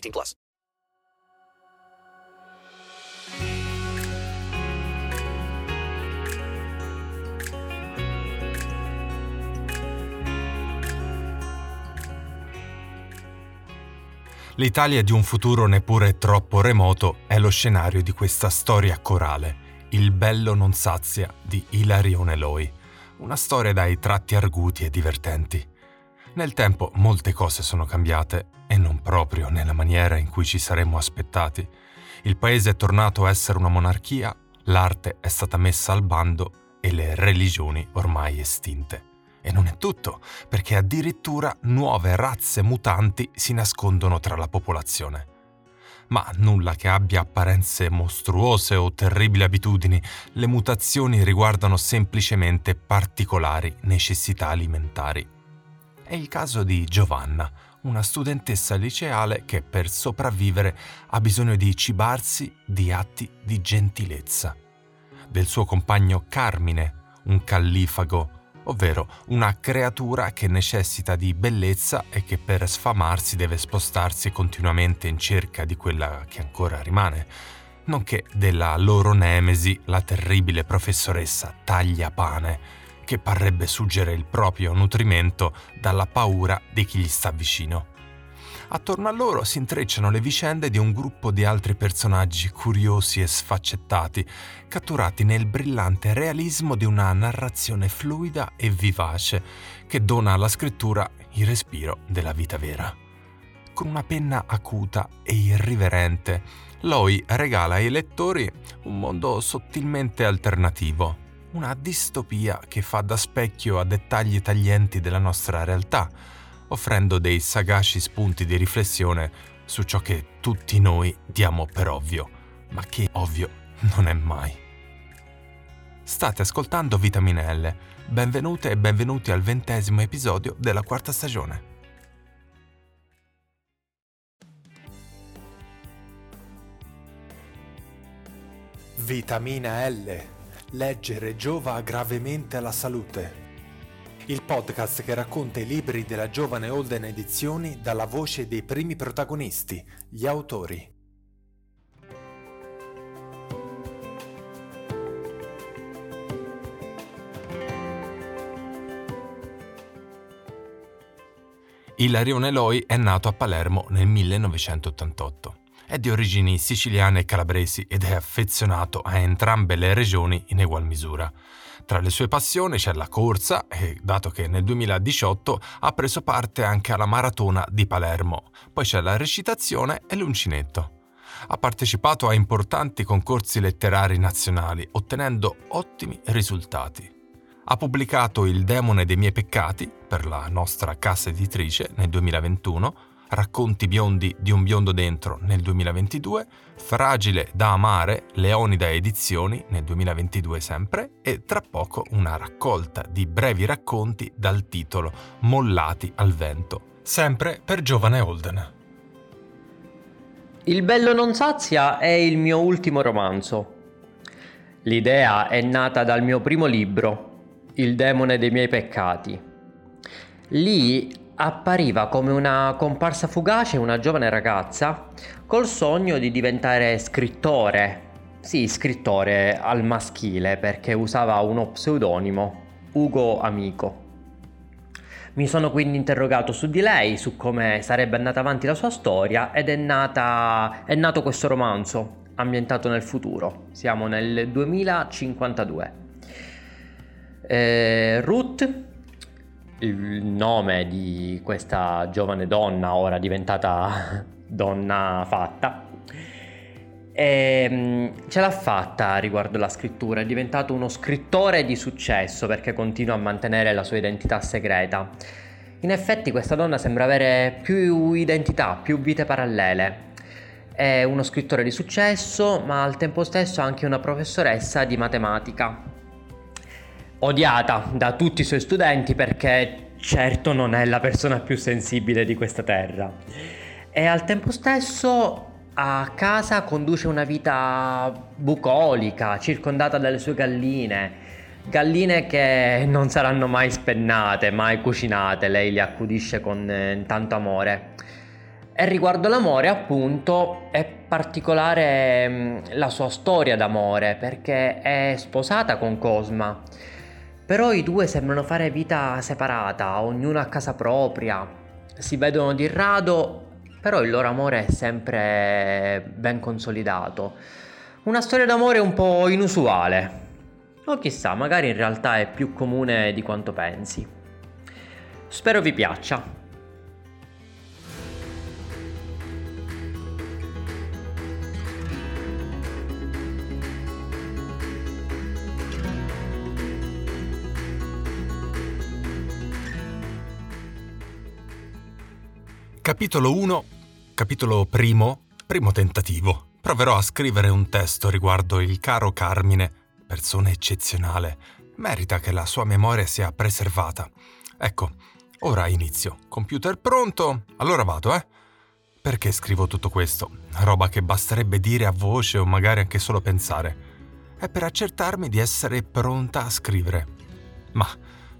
18 plus. L'Italia di un futuro neppure troppo remoto è lo scenario di questa storia corale, Il bello non sazia di Ilarione Loi, una storia dai tratti arguti e divertenti. Nel tempo molte cose sono cambiate e non proprio nella maniera in cui ci saremmo aspettati. Il paese è tornato a essere una monarchia, l'arte è stata messa al bando e le religioni ormai estinte. E non è tutto, perché addirittura nuove razze mutanti si nascondono tra la popolazione. Ma nulla che abbia apparenze mostruose o terribili abitudini, le mutazioni riguardano semplicemente particolari necessità alimentari. È il caso di Giovanna, una studentessa liceale che per sopravvivere ha bisogno di cibarsi di atti di gentilezza. Del suo compagno Carmine, un callifago ovvero una creatura che necessita di bellezza e che per sfamarsi deve spostarsi continuamente in cerca di quella che ancora rimane, nonché della loro nemesi, la terribile professoressa Tagliapane, che parrebbe suggere il proprio nutrimento dalla paura di chi gli sta vicino. Attorno a loro si intrecciano le vicende di un gruppo di altri personaggi curiosi e sfaccettati, catturati nel brillante realismo di una narrazione fluida e vivace che dona alla scrittura il respiro della vita vera. Con una penna acuta e irriverente, Loi regala ai lettori un mondo sottilmente alternativo, una distopia che fa da specchio a dettagli taglienti della nostra realtà, offrendo dei sagaci spunti di riflessione su ciò che tutti noi diamo per ovvio, ma che ovvio non è mai. State ascoltando Vitamine L. Benvenute e benvenuti al ventesimo episodio della quarta stagione. Vitamina L. Leggere giova gravemente alla salute. Il podcast che racconta i libri della giovane Holden Edizioni dalla voce dei primi protagonisti, gli autori. Ilarione Loi è nato a Palermo nel 1988. È di origini siciliane e calabresi ed è affezionato a entrambe le regioni in egual misura. Tra le sue passioni c'è la corsa e, dato che nel 2018 ha preso parte anche alla maratona di Palermo, poi c'è la recitazione e l'uncinetto. Ha partecipato a importanti concorsi letterari nazionali, ottenendo ottimi risultati. Ha pubblicato Il demone dei miei peccati per la nostra casa editrice nel 2021, Racconti biondi di un biondo dentro nel 2022, Fragile da amare, Leonida Edizioni nel 2022 sempre e tra poco una raccolta di brevi racconti dal titolo Mollati al vento, sempre per giovane Holden. Il bello non sazia è il mio ultimo romanzo. L'idea è nata dal mio primo libro, Il demone dei miei peccati. Lì appariva come una comparsa fugace una giovane ragazza col sogno di diventare scrittore. Sì, scrittore al maschile perché usava uno pseudonimo, Ugo Amico. Mi sono quindi interrogato su di lei, su come sarebbe andata avanti la sua storia ed è, nata, è nato questo romanzo ambientato nel futuro. Siamo nel 2052. Eh, Ruth, il nome di questa giovane donna, ora diventata donna fatta, e, mm, ce l'ha fatta riguardo la scrittura, è diventato uno scrittore di successo perché continua a mantenere la sua identità segreta. In effetti questa donna sembra avere più identità, più vite parallele. È uno scrittore di successo, ma al tempo stesso anche una professoressa di matematica. Odiata da tutti i suoi studenti perché certo non è la persona più sensibile di questa terra. E al tempo stesso a casa conduce una vita bucolica, circondata dalle sue galline. Galline che non saranno mai spennate, mai cucinate, lei li accudisce con eh, tanto amore. E riguardo l'amore, appunto, è particolare mm, la sua storia d'amore, perché è sposata con Cosma. Però i due sembrano fare vita separata, ognuno a casa propria. Si vedono di rado però il loro amore è sempre ben consolidato. Una storia d'amore un po' inusuale. O chissà, magari in realtà è più comune di quanto pensi. Spero vi piaccia. Capitolo 1 Capitolo primo, primo tentativo. Proverò a scrivere un testo riguardo il caro Carmine, persona eccezionale. Merita che la sua memoria sia preservata. Ecco, ora inizio. Computer pronto? Allora vado, eh? Perché scrivo tutto questo? Roba che basterebbe dire a voce o magari anche solo pensare. È per accertarmi di essere pronta a scrivere. Ma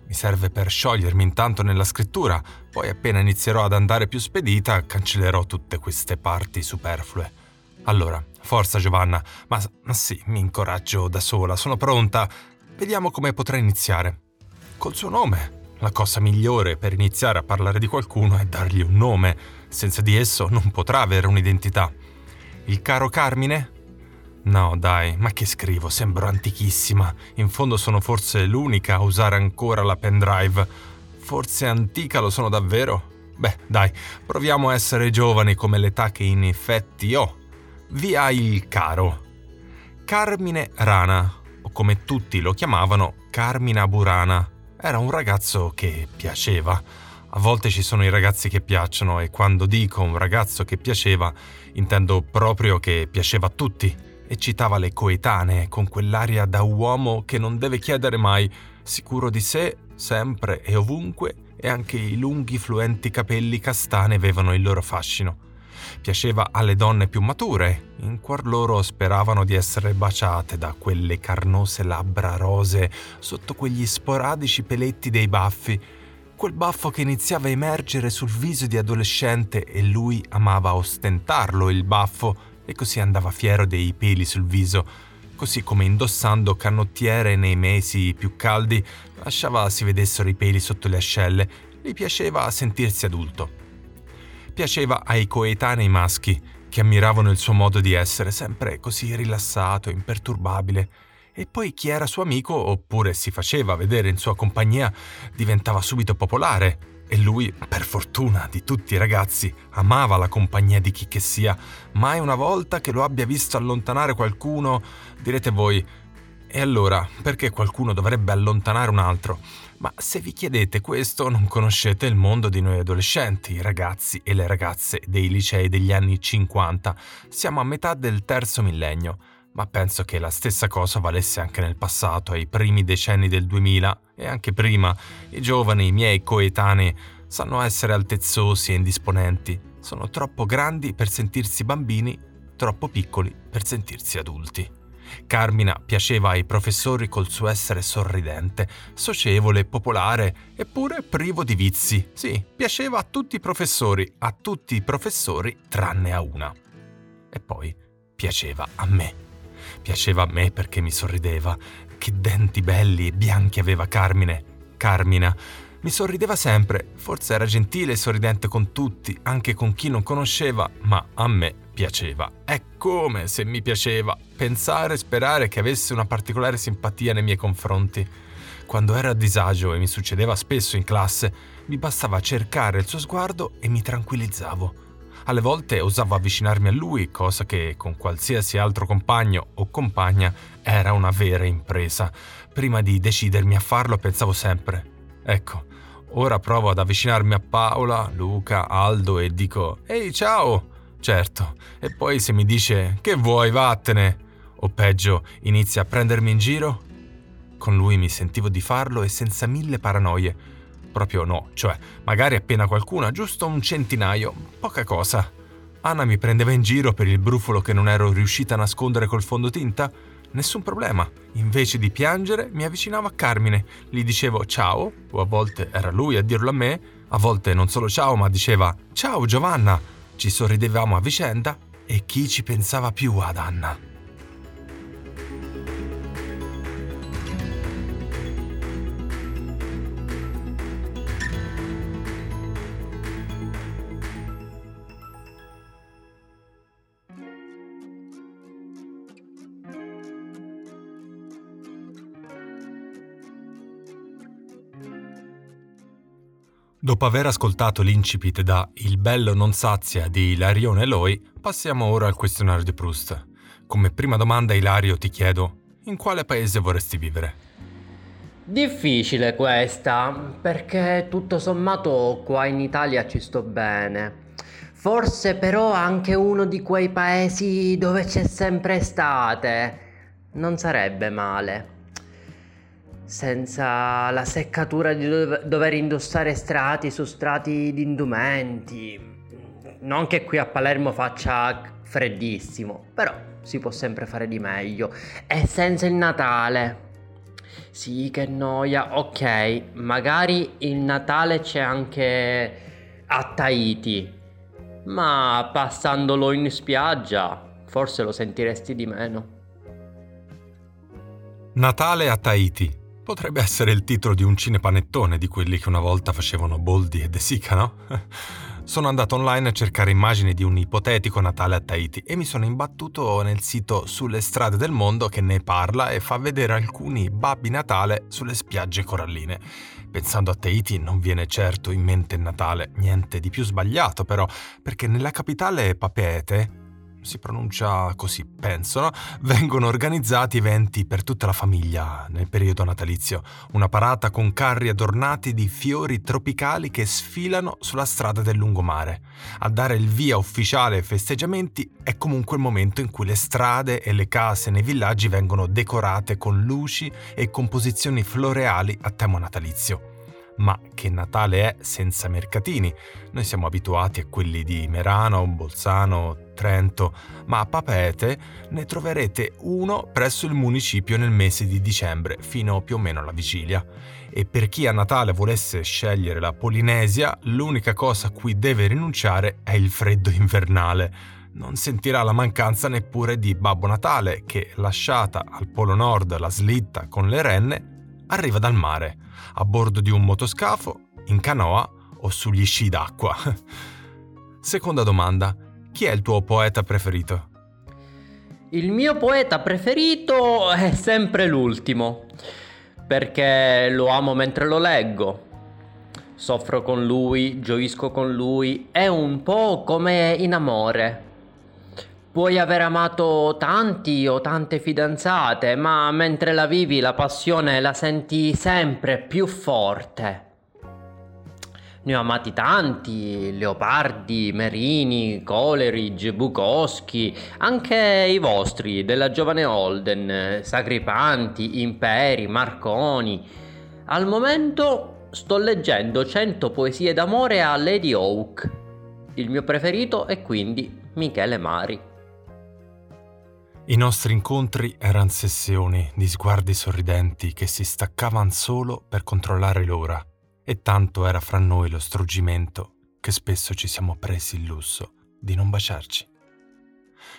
mi serve per sciogliermi intanto nella scrittura, poi appena inizierò ad andare più spedita cancellerò tutte queste parti superflue. Allora, forza Giovanna, ma, ma sì, mi incoraggio da sola, sono pronta. Vediamo come potrei iniziare. Col suo nome. La cosa migliore per iniziare a parlare di qualcuno è dargli un nome. Senza di esso non potrà avere un'identità. Il caro Carmine No, dai, ma che scrivo? Sembro antichissima. In fondo sono forse l'unica a usare ancora la pendrive. Forse antica lo sono davvero? Beh, dai, proviamo a essere giovani come l'età che in effetti ho. Via il caro. Carmine Rana, o come tutti lo chiamavano, Carmina Burana, era un ragazzo che piaceva. A volte ci sono i ragazzi che piacciono e quando dico un ragazzo che piaceva, intendo proprio che piaceva a tutti e citava le coetanee con quell'aria da uomo che non deve chiedere mai, sicuro di sé, sempre e ovunque, e anche i lunghi fluenti capelli castane avevano il loro fascino. Piaceva alle donne più mature, in cuor loro speravano di essere baciate da quelle carnose labbra rose sotto quegli sporadici peletti dei baffi, quel baffo che iniziava a emergere sul viso di adolescente e lui amava ostentarlo il baffo e così andava fiero dei peli sul viso, così come indossando canottiere nei mesi più caldi lasciava si vedessero i peli sotto le ascelle, gli piaceva sentirsi adulto. Piaceva ai coetanei maschi, che ammiravano il suo modo di essere, sempre così rilassato, imperturbabile, e poi chi era suo amico oppure si faceva vedere in sua compagnia diventava subito popolare e lui, per fortuna di tutti i ragazzi, amava la compagnia di chi che sia. Mai una volta che lo abbia visto allontanare qualcuno, direte voi, e allora perché qualcuno dovrebbe allontanare un altro? Ma se vi chiedete questo non conoscete il mondo di noi adolescenti, i ragazzi e le ragazze dei licei degli anni 50. Siamo a metà del terzo millennio ma penso che la stessa cosa valesse anche nel passato, ai primi decenni del 2000 e anche prima. I giovani, i miei coetanei, sanno essere altezzosi e indisponenti, sono troppo grandi per sentirsi bambini, troppo piccoli per sentirsi adulti. Carmina piaceva ai professori col suo essere sorridente, socievole, popolare, eppure privo di vizi. Sì, piaceva a tutti i professori, a tutti i professori tranne a una. E poi piaceva a me. Piaceva a me perché mi sorrideva. Che denti belli e bianchi aveva Carmine. Carmina. Mi sorrideva sempre, forse era gentile e sorridente con tutti, anche con chi non conosceva, ma a me piaceva. È come se mi piaceva pensare e sperare che avesse una particolare simpatia nei miei confronti. Quando ero a disagio e mi succedeva spesso in classe, mi bastava cercare il suo sguardo e mi tranquillizzavo. Alle volte osavo avvicinarmi a lui, cosa che con qualsiasi altro compagno o compagna era una vera impresa. Prima di decidermi a farlo pensavo sempre, ecco, ora provo ad avvicinarmi a Paola, Luca, Aldo e dico, ehi ciao! Certo, e poi se mi dice che vuoi, vattene, o peggio, inizia a prendermi in giro, con lui mi sentivo di farlo e senza mille paranoie. Proprio no, cioè, magari appena qualcuna, giusto un centinaio, poca cosa. Anna mi prendeva in giro per il brufolo che non ero riuscita a nascondere col fondotinta? Nessun problema. Invece di piangere, mi avvicinavo a Carmine, gli dicevo ciao, o a volte era lui a dirlo a me, a volte non solo ciao, ma diceva ciao Giovanna ci sorridevamo a vicenda e chi ci pensava più ad Anna? Dopo aver ascoltato l'incipit da Il bello non sazia di Ilarione Eloi, passiamo ora al questionario di Proust. Come prima domanda, Ilario, ti chiedo: in quale paese vorresti vivere? Difficile questa, perché tutto sommato qua in Italia ci sto bene. Forse però anche uno di quei paesi dove c'è sempre estate. Non sarebbe male senza la seccatura di dover indossare strati su strati di indumenti. Non che qui a Palermo faccia freddissimo, però si può sempre fare di meglio. E senza il Natale. Sì, che noia. Ok, magari il Natale c'è anche a Tahiti. Ma passandolo in spiaggia, forse lo sentiresti di meno. Natale a Tahiti. Potrebbe essere il titolo di un cinepanettone di quelli che una volta facevano Boldi e De Sica, no? sono andato online a cercare immagini di un ipotetico Natale a Tahiti e mi sono imbattuto nel sito Sulle strade del mondo che ne parla e fa vedere alcuni babbi Natale sulle spiagge coralline. Pensando a Tahiti non viene certo in mente il Natale, niente di più sbagliato però, perché nella capitale Papeete, si pronuncia così, penso, no? vengono organizzati eventi per tutta la famiglia nel periodo natalizio. Una parata con carri adornati di fiori tropicali che sfilano sulla strada del lungomare. A dare il via ufficiale ai festeggiamenti è comunque il momento in cui le strade e le case nei villaggi vengono decorate con luci e composizioni floreali a tema natalizio. Ma che Natale è senza mercatini? Noi siamo abituati a quelli di Merano, Bolzano, Trento, ma a Papete ne troverete uno presso il municipio nel mese di dicembre, fino più o meno alla vigilia. E per chi a Natale volesse scegliere la Polinesia, l'unica cosa a cui deve rinunciare è il freddo invernale. Non sentirà la mancanza neppure di Babbo Natale, che, lasciata al Polo Nord la slitta con le renne, arriva dal mare, a bordo di un motoscafo, in canoa o sugli sci d'acqua. Seconda domanda. Chi è il tuo poeta preferito? Il mio poeta preferito è sempre l'ultimo, perché lo amo mentre lo leggo. Soffro con lui, gioisco con lui, è un po' come in amore. Puoi aver amato tanti o tante fidanzate, ma mentre la vivi la passione la senti sempre più forte. Ne ho amati tanti, Leopardi, Merini, Coleridge, Bukowski, anche i vostri, della giovane Holden, Sacripanti, Imperi, Marconi. Al momento sto leggendo 100 poesie d'amore a Lady Oak. Il mio preferito è quindi Michele Mari. I nostri incontri erano sessioni di sguardi sorridenti che si staccavano solo per controllare l'ora, e tanto era fra noi lo struggimento che spesso ci siamo presi il lusso di non baciarci.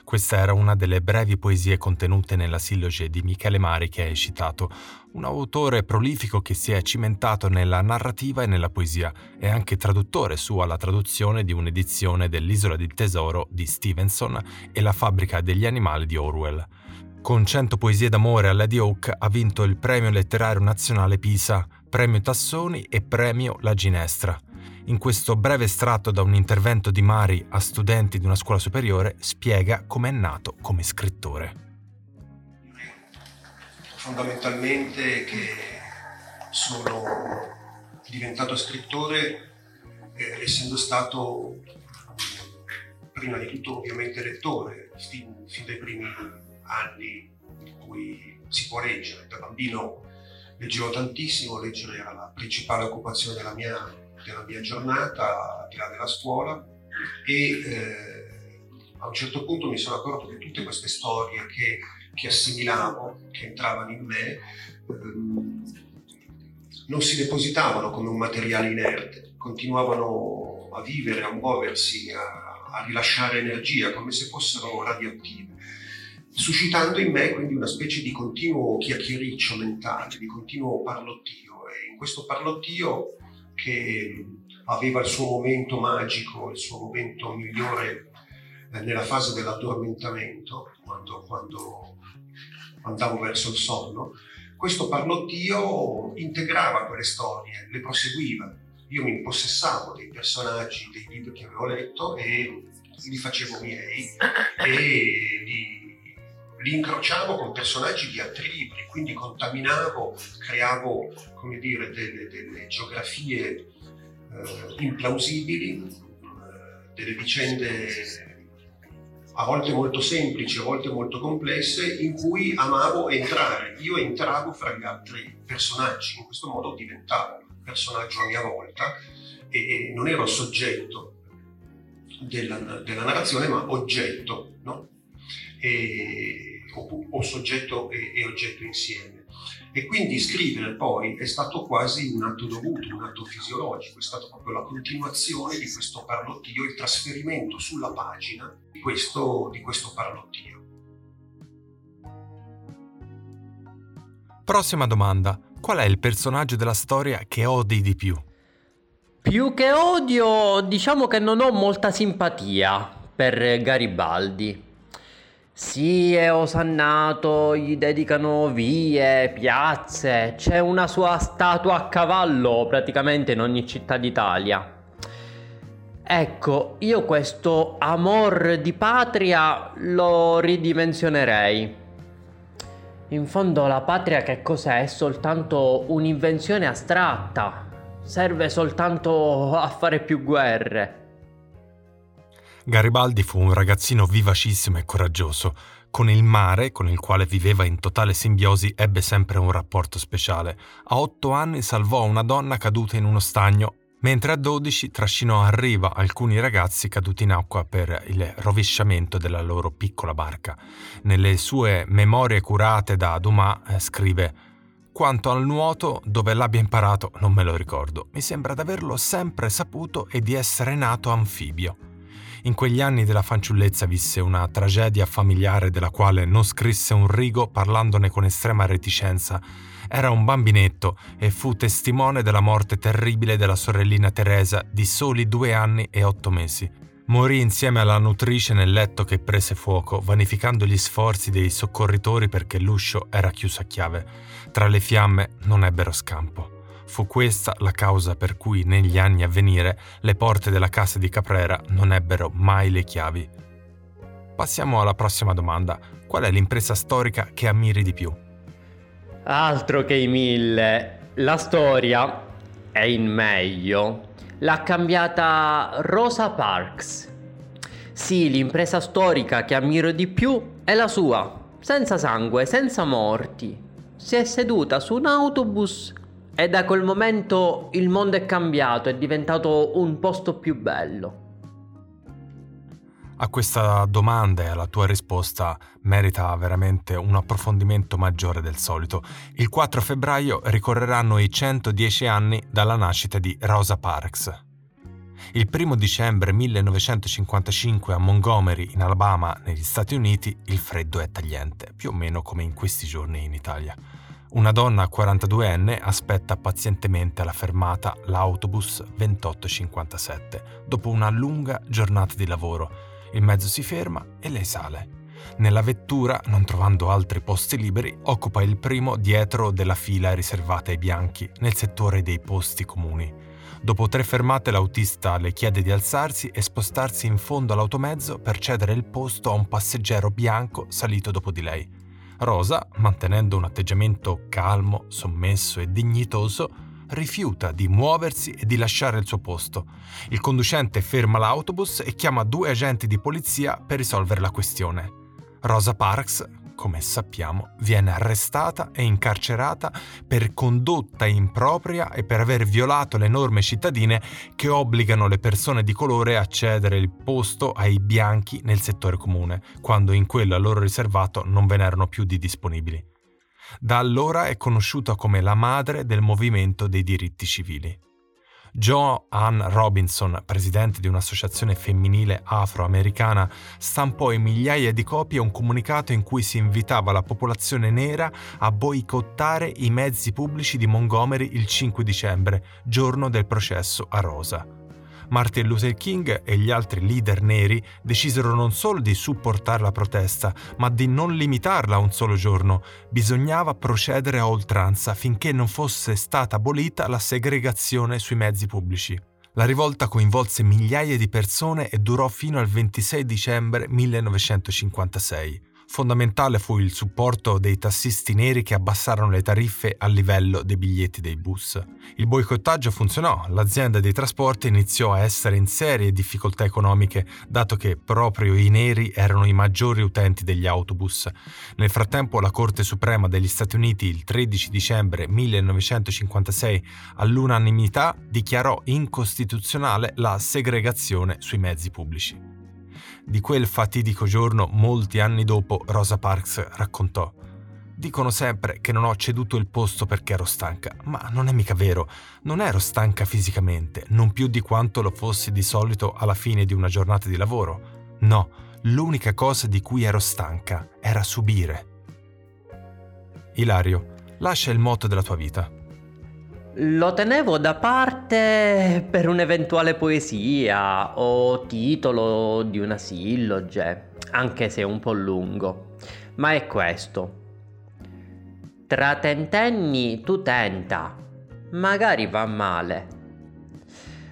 Questa era una delle brevi poesie contenute nella silloge di Michele Mari che hai citato, un autore prolifico che si è cimentato nella narrativa e nella poesia e anche traduttore su alla traduzione di un'edizione dell'Isola del Tesoro di Stevenson e La fabbrica degli animali di Orwell. Con 100 poesie d'amore a Lady Oak ha vinto il Premio Letterario Nazionale Pisa, Premio Tassoni e Premio La Ginestra in questo breve estratto da un intervento di Mari a studenti di una scuola superiore, spiega come è nato come scrittore. Fondamentalmente che sono diventato scrittore eh, essendo stato prima di tutto ovviamente lettore, fin, fin dai primi anni in cui si può leggere. Da bambino leggevo tantissimo, leggere era la principale occupazione della mia della mia giornata al di là della scuola e eh, a un certo punto mi sono accorto che tutte queste storie che, che assimilavo, che entravano in me, ehm, non si depositavano come un materiale inerte, continuavano a vivere, a muoversi, a, a rilasciare energia come se fossero radioattive suscitando in me quindi una specie di continuo chiacchiericcio mentale, di continuo parlottio e in questo parlottio che aveva il suo momento magico, il suo momento migliore eh, nella fase dell'addormentamento, quando, quando andavo verso il sonno, questo parlottio integrava quelle storie, le proseguiva. Io mi impossessavo dei personaggi dei libri che avevo letto e li facevo miei e li, li incrociavo con personaggi di altri libri, quindi contaminavo, creavo, come dire, delle, delle geografie eh, implausibili, eh, delle vicende a volte molto semplici, a volte molto complesse, in cui amavo entrare. Io entravo fra gli altri personaggi, in questo modo diventavo personaggio a mia volta e non ero soggetto della, della narrazione, ma oggetto, no? e, o, o, soggetto e, e oggetto insieme. E quindi scrivere poi è stato quasi un atto dovuto, un atto fisiologico, è stata proprio la continuazione di questo parlottio, il trasferimento sulla pagina di questo, di questo parlottio. Prossima domanda. Qual è il personaggio della storia che odi di più? Più che odio, diciamo che non ho molta simpatia per Garibaldi. Sì, è osannato, gli dedicano vie, piazze, c'è una sua statua a cavallo praticamente in ogni città d'Italia. Ecco, io questo amor di patria lo ridimensionerei. In fondo la patria che cos'è? È soltanto un'invenzione astratta. Serve soltanto a fare più guerre. Garibaldi fu un ragazzino vivacissimo e coraggioso. Con il mare, con il quale viveva in totale simbiosi, ebbe sempre un rapporto speciale. A otto anni salvò una donna caduta in uno stagno, mentre a dodici trascinò a riva alcuni ragazzi caduti in acqua per il rovesciamento della loro piccola barca. Nelle sue memorie curate da Dumas eh, scrive quanto al nuoto, dove l'abbia imparato, non me lo ricordo. Mi sembra d'averlo sempre saputo e di essere nato anfibio. In quegli anni della fanciullezza visse una tragedia familiare della quale non scrisse un rigo parlandone con estrema reticenza. Era un bambinetto e fu testimone della morte terribile della sorellina Teresa di soli due anni e otto mesi. Morì insieme alla nutrice nel letto che prese fuoco, vanificando gli sforzi dei soccorritori perché l'uscio era chiuso a chiave. Tra le fiamme non ebbero scampo. Fu questa la causa per cui negli anni a venire le porte della casa di Caprera non ebbero mai le chiavi. Passiamo alla prossima domanda. Qual è l'impresa storica che ammiri di più? Altro che i mille. La storia è in meglio. L'ha cambiata Rosa Parks. Sì, l'impresa storica che ammiro di più è la sua. Senza sangue, senza morti. Si è seduta su un autobus e da quel momento il mondo è cambiato, è diventato un posto più bello. A questa domanda e alla tua risposta merita veramente un approfondimento maggiore del solito. Il 4 febbraio ricorreranno i 110 anni dalla nascita di Rosa Parks. Il 1 dicembre 1955 a Montgomery, in Alabama, negli Stati Uniti, il freddo è tagliente, più o meno come in questi giorni in Italia. Una donna 42enne aspetta pazientemente alla fermata l'autobus 2857 dopo una lunga giornata di lavoro il mezzo si ferma e lei sale. Nella vettura, non trovando altri posti liberi, occupa il primo dietro della fila riservata ai bianchi, nel settore dei posti comuni. Dopo tre fermate l'autista le chiede di alzarsi e spostarsi in fondo all'automezzo per cedere il posto a un passeggero bianco salito dopo di lei. Rosa, mantenendo un atteggiamento calmo, sommesso e dignitoso, rifiuta di muoversi e di lasciare il suo posto. Il conducente ferma l'autobus e chiama due agenti di polizia per risolvere la questione. Rosa Parks, come sappiamo, viene arrestata e incarcerata per condotta impropria e per aver violato le norme cittadine che obbligano le persone di colore a cedere il posto ai bianchi nel settore comune, quando in quello a loro riservato non ve n'erano più di disponibili. Da allora è conosciuta come la madre del movimento dei diritti civili. Jo Ann Robinson, presidente di un'associazione femminile afroamericana, stampò in migliaia di copie un comunicato in cui si invitava la popolazione nera a boicottare i mezzi pubblici di Montgomery il 5 dicembre, giorno del processo a Rosa. Martin Luther King e gli altri leader neri decisero non solo di supportare la protesta, ma di non limitarla a un solo giorno. Bisognava procedere a oltranza finché non fosse stata abolita la segregazione sui mezzi pubblici. La rivolta coinvolse migliaia di persone e durò fino al 26 dicembre 1956. Fondamentale fu il supporto dei tassisti neri che abbassarono le tariffe a livello dei biglietti dei bus. Il boicottaggio funzionò, l'azienda dei trasporti iniziò a essere in serie difficoltà economiche, dato che proprio i neri erano i maggiori utenti degli autobus. Nel frattempo la Corte Suprema degli Stati Uniti il 13 dicembre 1956 all'unanimità dichiarò incostituzionale la segregazione sui mezzi pubblici. Di quel fatidico giorno, molti anni dopo, Rosa Parks raccontò. Dicono sempre che non ho ceduto il posto perché ero stanca, ma non è mica vero. Non ero stanca fisicamente, non più di quanto lo fossi di solito alla fine di una giornata di lavoro. No, l'unica cosa di cui ero stanca era subire. Ilario, lascia il motto della tua vita. Lo tenevo da parte per un'eventuale poesia o titolo di una silloge, anche se un po' lungo. Ma è questo. Tra tentenni tu tenta, magari va male.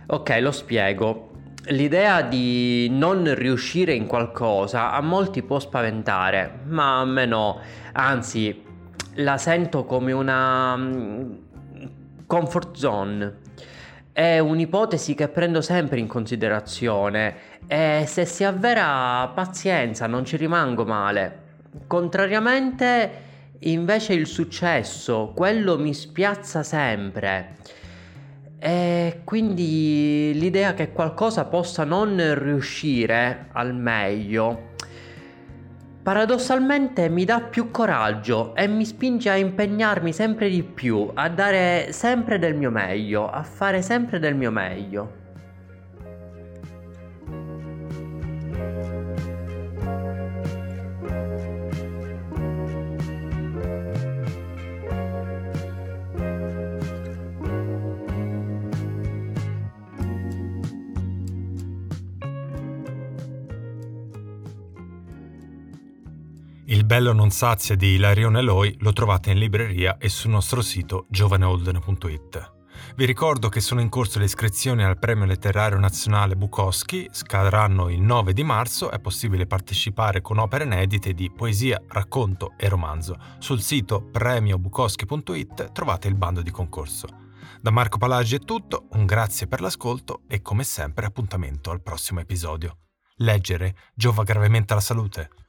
Ok, lo spiego. L'idea di non riuscire in qualcosa a molti può spaventare, ma a me no. Anzi, la sento come una comfort zone. È un'ipotesi che prendo sempre in considerazione e se si avvera pazienza, non ci rimango male. Contrariamente, invece il successo, quello mi spiazza sempre. E quindi l'idea che qualcosa possa non riuscire al meglio paradossalmente mi dà più coraggio e mi spinge a impegnarmi sempre di più, a dare sempre del mio meglio, a fare sempre del mio meglio. Il bello non sazia di Ilarione Eloi lo trovate in libreria e sul nostro sito giovaneolden.it. Vi ricordo che sono in corso le iscrizioni al Premio Letterario Nazionale Bukowski, scadranno il 9 di marzo, è possibile partecipare con opere inedite di poesia, racconto e romanzo. Sul sito premiobukowski.it trovate il bando di concorso. Da Marco Palagi è tutto, un grazie per l'ascolto e come sempre appuntamento al prossimo episodio. Leggere giova gravemente alla salute.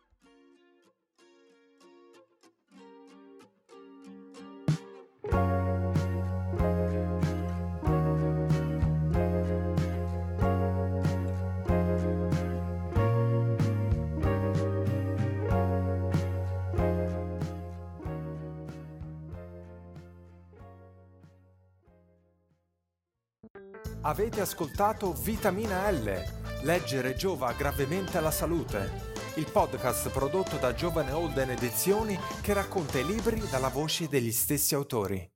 Avete ascoltato Vitamina L. Leggere giova gravemente alla salute. Il podcast prodotto da Giovane Holden Edizioni che racconta i libri dalla voce degli stessi autori.